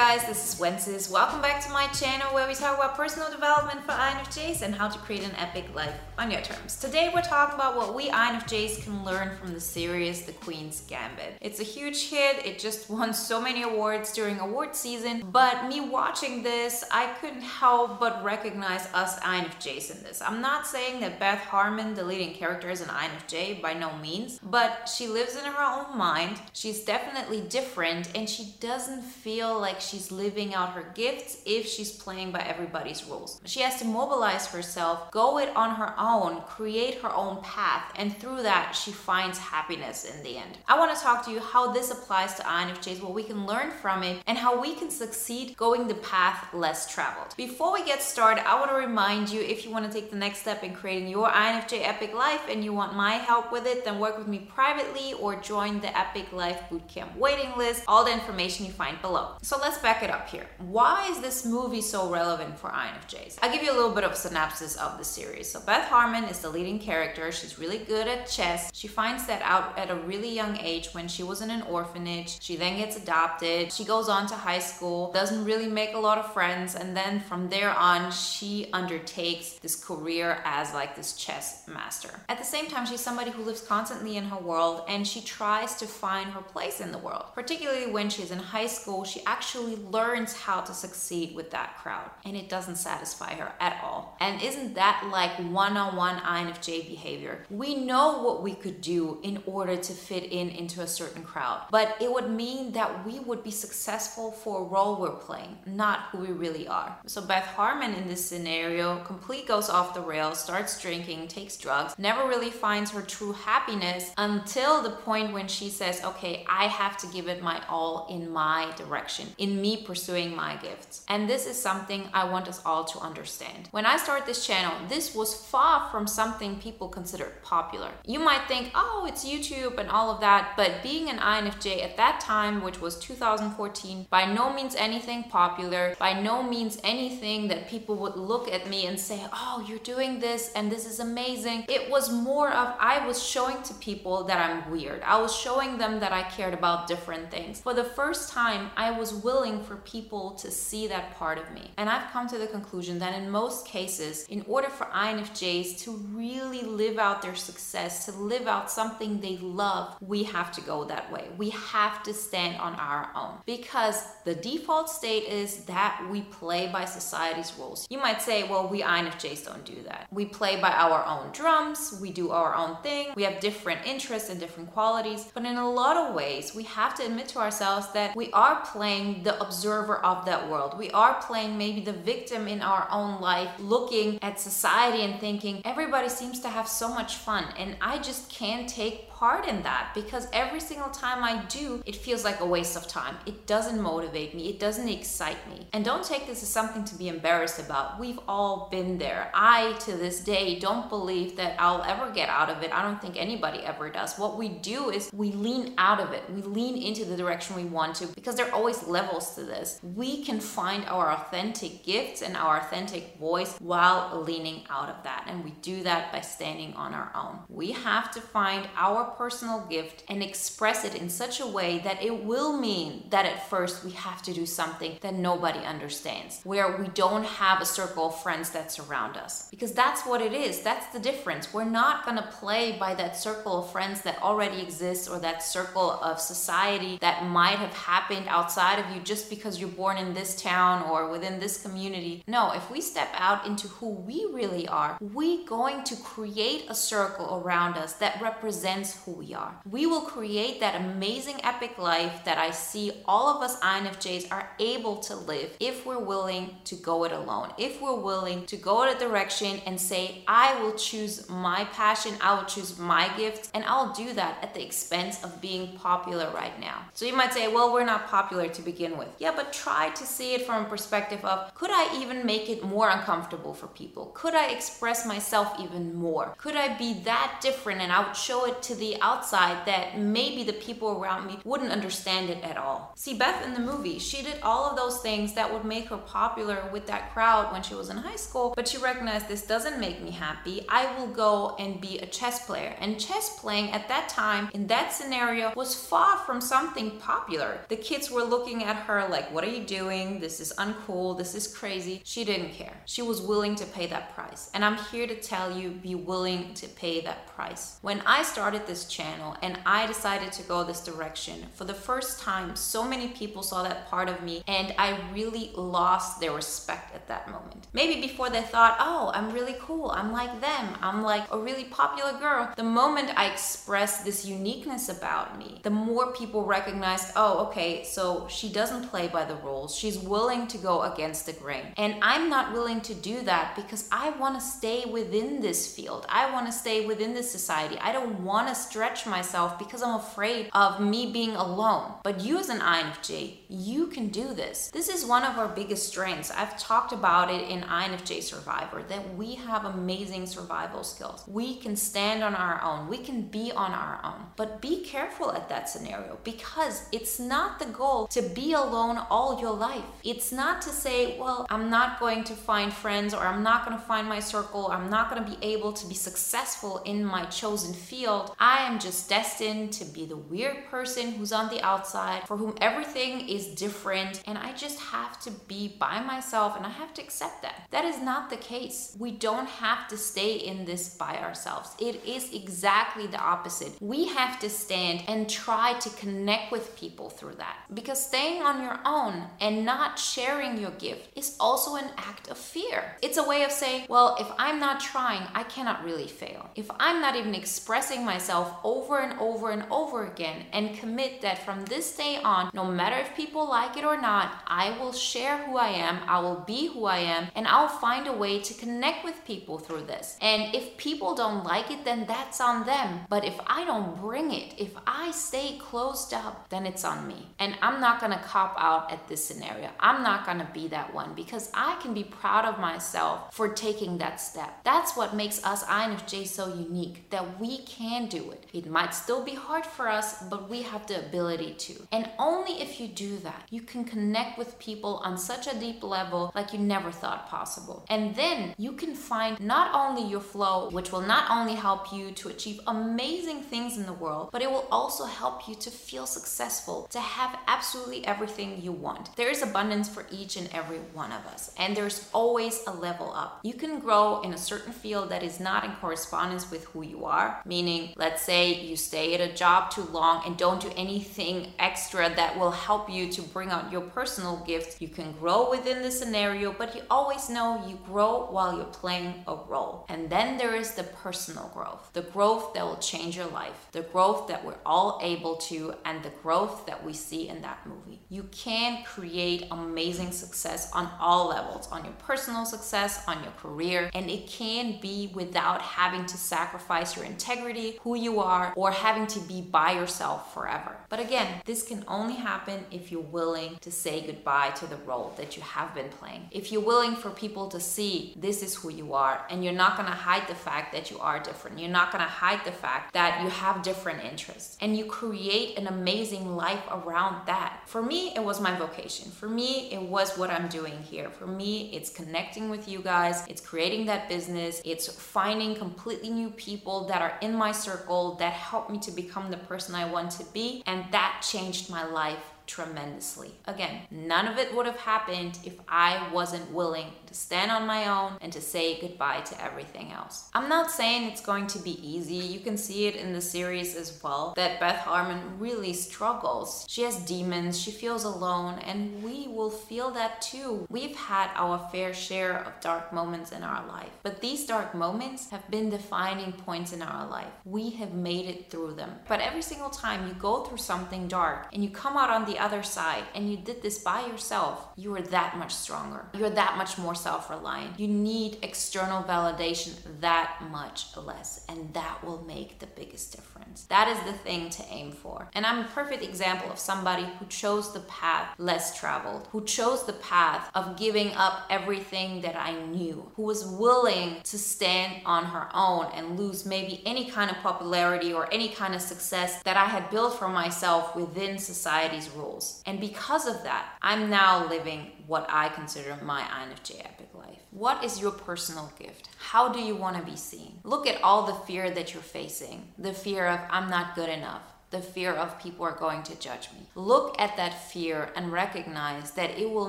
guys? This is Wences. Welcome back to my channel where we talk about personal development for INFJs and how to create an epic life on your terms. Today we're talking about what we INFJs can learn from the series The Queen's Gambit. It's a huge hit. It just won so many awards during award season, but me watching this, I couldn't help but recognize us INFJs in this. I'm not saying that Beth Harmon, the leading character, is an INFJ by no means, but she lives in her own mind. She's definitely different and she doesn't feel like she's living out her gifts if she's playing by everybody's rules. She has to mobilize herself, go it on her own, create her own path, and through that, she finds happiness in the end. I want to talk to you how this applies to INFJs, what we can learn from it, and how we can succeed going the path less traveled. Before we get started, I want to remind you if you want to take the next step in creating your INFJ epic life and you want my help with it, then work with me privately or join the Epic Life Bootcamp waiting list. All the information you find below. So let's back it up here. Why is this movie so relevant for INFJs? I'll give you a little bit of synopsis of the series. So Beth Harmon is the leading character. She's really good at chess. She finds that out at a really young age when she was in an orphanage. She then gets adopted. She goes on to high school, doesn't really make a lot of friends, and then from there on, she undertakes this career as like this chess master. At the same time, she's somebody who lives constantly in her world and she tries to find her place in the world. Particularly when she's in high school, she actually learns how to succeed with that crowd, and it doesn't satisfy her at all. And isn't that like one on one INFJ behavior? We know what we could do in order to fit in into a certain crowd, but it would mean that we would be successful for a role we're playing, not who we really are. So Beth Harmon in this scenario complete goes off the rails, starts drinking, takes drugs, never really finds her true happiness until the point when she says, okay, I have to give it my all in my direction, in me pursuing my gifts. And this is something I want us all to understand. When I started this channel, this was far from something people considered popular. You might think, oh, it's YouTube and all of that, but being an INFJ at that time, which was 2014, by no means anything popular, by no means anything that people would look at me and say, oh, you're doing this and this is amazing. It was more of I was showing to people that I'm weird. I was showing them that I cared about different things. For the first time, I was willing for people to see that part of me. And I've come to the conclusion that in most cases, in order for INFJs to really live out their success, to live out something they love, we have to go that way. We have to stand on our own because the default state is that we play by society's rules. You might say, well, we INFJs don't do that. We play by our own drums, we do our own thing, we have different interests and different qualities, but in a lot of ways, we have to admit to ourselves that we are playing the observer of that world. We are playing maybe the victim in our own life, looking at society and thinking, everybody seems to have so much fun, and I just can't take part in that because every single time I do, it feels like a waste of time. It doesn't motivate me, it doesn't excite me. And don't take this as something to be embarrassed about. We've all been there. I, to this day, don't believe that I'll ever get out of it. I don't think anybody ever does. What we do is we lean out of it, we lean into the direction we want to because there are always levels to this. We can find our authentic gifts and our authentic voice while leaning out of that. And we do that by standing on our own. We have to find our personal gift and express it in such a way that it will mean that at first we have to do something that nobody understands, where we don't have a circle of friends that surround us. Because that's what it is. That's the difference. We're not going to play by that circle of friends that already exists or that circle of society that might have happened outside of you just because you're born in this town or within this community. No, if we step out into who we really are, we going to create a circle around us that represents who we are. We will create that amazing epic life that I see all of us INFJs are able to live if we're willing to go it alone. If we're willing to go in a direction and say, I will choose my passion, I will choose my gifts, and I'll do that at the expense of being popular right now. So you might say, well, we're not popular to begin with. Yeah, but try to see it from a perspective of could I even make it more uncomfortable for people? Could I express myself even more? Could I be that different and I would show it to the outside that maybe the people around me wouldn't understand it at all. See, Beth in the movie, she did all of those things that would make her popular with that crowd when she was in high school, but she recognized this doesn't make me happy. I will go and be a chess player. And chess playing at that time in that scenario was far from something popular. The kids were looking at her like, What are you doing? This is uncool. This is crazy. She didn't care. She was willing to pay that price. And I'm here to tell you be willing to pay that price. When I started this channel and I decided to go this direction, for the first time, so many people saw that part of me and I really lost their respect at that moment. Maybe before they thought, oh, I'm really cool, I'm like them, I'm like a really popular girl. The moment I expressed this uniqueness about me, the more people recognized, oh, okay, so she doesn't play by the rules, she's willing to go against the grain. And I'm not willing to do that because I want to stay within this field. I want to stay within this society. I don't want to stretch myself because I'm afraid of me being alone. But you as an INFJ, you can do this. This is one of our biggest strengths. I've talked about it in INFJ Survivor that we have amazing survival skills. We can stand on our own. We can be on our own. But be careful at that scenario because it's not the goal to be alone all your life. It's not to say, well, I'm not going to find friends or I'm not going to find my circle. I'm not going to be able to be successful in my chosen field. I am just destined to be the weird person who's on the outside for whom everything is different and I just have to be by myself and I have to accept that. That is not the case. We don't have to stay in this by ourselves. It is exactly the opposite. We have to stand and try to connect with people through that because staying on your own and not sharing your gift is also an act of fear. It's a way of saying, well, if I'm not trying, I cannot really fail. If I'm not even expressing myself over and over and over again and commit that from this day on, no matter if people like it or not, I will share who I am, I will be who I am, and I'll find a way to connect with people through this. And if people don't like it, then that's on them. But if I don't bring it, if I stay closed up, then it's on me. And I'm not gonna cop out at this scenario. I'm not gonna be that one because I can be proud of myself for taking that step. That's what makes us INFJ so unique that we can do it. It might still be hard for us, but we have the ability to. And only if you do that, you can connect with people on such a deep level like you never thought possible. And then you can find not only your flow, which will not only help you to achieve amazing things in the world, but it will also help you to feel successful, to have absolutely everything you want. There is abundance for each and every one of us, and there's always a level up. You can grow in a certain field that is not in correspondence with who you are, meaning, let's say you stay at a job too long and don't do anything extra that will help you to bring out your personal gifts. You can grow within the scenario, but you always know you grow while you're playing a role. And then there is the personal growth, the growth that will change your life, the growth that we're all able to, and the growth that we see in that movie. You can create amazing success on all levels on your personal success, on your career, and it can be without having to sacrifice your integrity, who you are, or having to be by yourself forever. But again, this can only happen if you're willing to say goodbye to the role that you have been playing. If you're willing for people to see this is who you are, and you're not gonna hide the fact that you are different, you're not gonna hide the fact that you have different interests, and you create an amazing life around that. For me, it was my vocation. For me, it was what I'm doing here. For me, it's connecting with you guys, it's creating that business, it's finding completely new people that are in my circle that helped me to become the person I want to be, and that changed my life tremendously. Again, none of it would have happened if I wasn't willing to stand on my own and to say goodbye to everything else. I'm not saying it's going to be easy. You can see it in the series as well that Beth Harmon really struggles. She has demons, she feels alone, and we will feel that too. We've had our fair share of dark moments in our life, but these dark moments have been defining points in our life. We have made it through them. But every single time you go through something dark and you come out on the other side and you did this by yourself, you are that much stronger. You're that much more self reliant. You need external validation that much less, and that will make the biggest difference. That is the thing to aim for. And I'm a perfect example of somebody who chose the path less traveled, who chose the path of giving up everything that I knew, who was willing to stand on her own and lose maybe any kind of popularity or any kind of success that I had built for myself within society's rules. And because of that, I'm now living what I consider my INFJ epic life. What is your personal gift? How do you want to be seen? Look at all the fear that you're facing the fear of, I'm not good enough the fear of people are going to judge me. Look at that fear and recognize that it will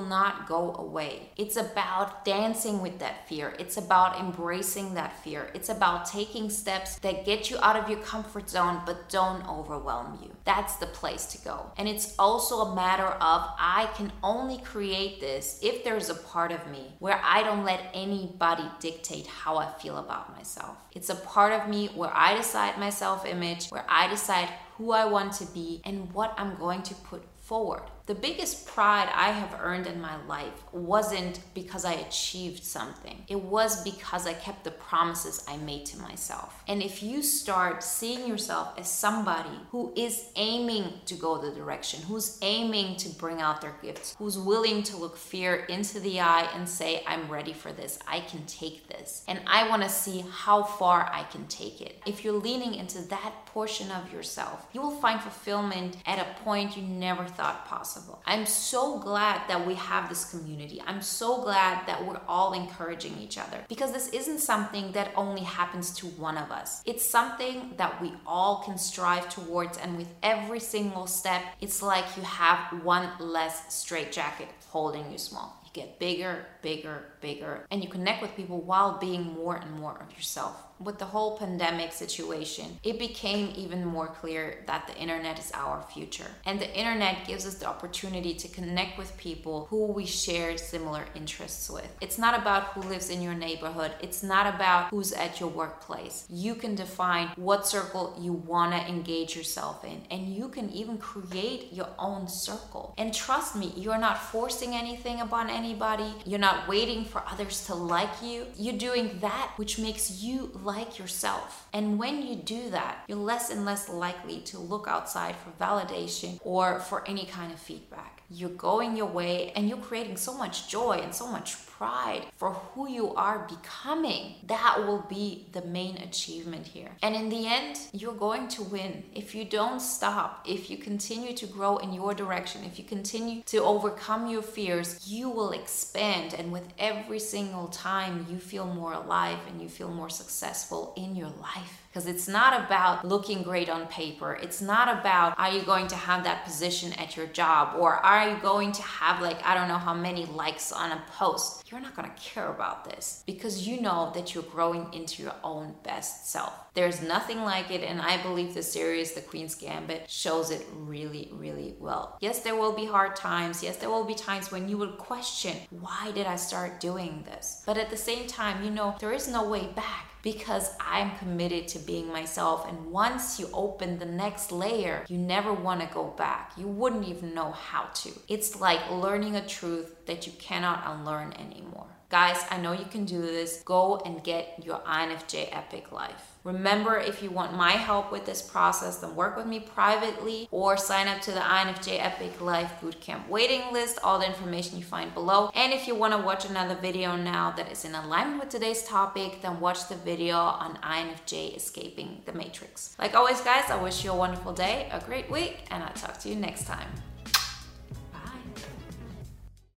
not go away. It's about dancing with that fear. It's about embracing that fear. It's about taking steps that get you out of your comfort zone but don't overwhelm you. That's the place to go. And it's also a matter of I can only create this if there's a part of me where I don't let anybody dictate how I feel about myself. It's a part of me where I decide my self image, where I decide who I want to be, and what I'm going to put forward. The biggest pride I have earned in my life wasn't because I achieved something. It was because I kept the promises I made to myself. And if you start seeing yourself as somebody who is aiming to go the direction, who's aiming to bring out their gifts, who's willing to look fear into the eye and say, I'm ready for this, I can take this, and I want to see how far I can take it. If you're leaning into that portion of yourself, you will find fulfillment at a point you never thought possible possible. I'm so glad that we have this community. I'm so glad that we're all encouraging each other because this isn't something that only happens to one of us. It's something that we all can strive towards, and with every single step, it's like you have one less straitjacket holding you small You get bigger, bigger, bigger, and you connect with people while being more and more of yourself with the whole pandemic situation, it became even more clear that the internet is our future. And the internet gives us the opportunity to connect with people who we share similar interests with. It's not about who lives in your neighborhood, it's not about who's at your workplace. You can define what circle you want to engage yourself in, and you can even create your own circle. And trust me, you're not forcing anything upon anybody, you're not waiting for others to like you. You're doing that which makes you like like yourself. And when you do that, you're less and less likely to look outside for validation or for any kind of feedback. You're going your way and you're creating so much joy and so much pride for who you are becoming. That will be the main achievement here. And in the end, you're going to win. If you don't stop, if you continue to grow in your direction, if you continue to overcome your fears, you will expand. And with every single time, you feel more alive and you feel more successful in your life because it's not about looking great on paper. It's not about are you going to have that position at your job or are you going to have like I don't know how many likes on a post. You're not to care about this because you know that you're growing into your own best self. There's nothing like it and I believe the series The Queen's Gambit shows it really really well. Yes, there will be hard times. Yes, there will be times when you will question, why did I start doing this? But at the same time, you know, there is no way back because I'm committed to being myself. And once you open the next layer, you never want to go back. You wouldn't even know how to. It's like learning a truth that you cannot unlearn anymore. Guys, I know you can do this. Go and get your INFJ Epic Life. Remember, if you want my help with this process, then work with me privately or sign up to the INFJ Epic Life Bootcamp waiting list. All the information you find below. And if you want to watch another video now that is in alignment with today's topic, then watch the video on INFJ Escaping the Matrix. Like always, guys, I wish you a wonderful day, a great week, and I'll talk to you next time.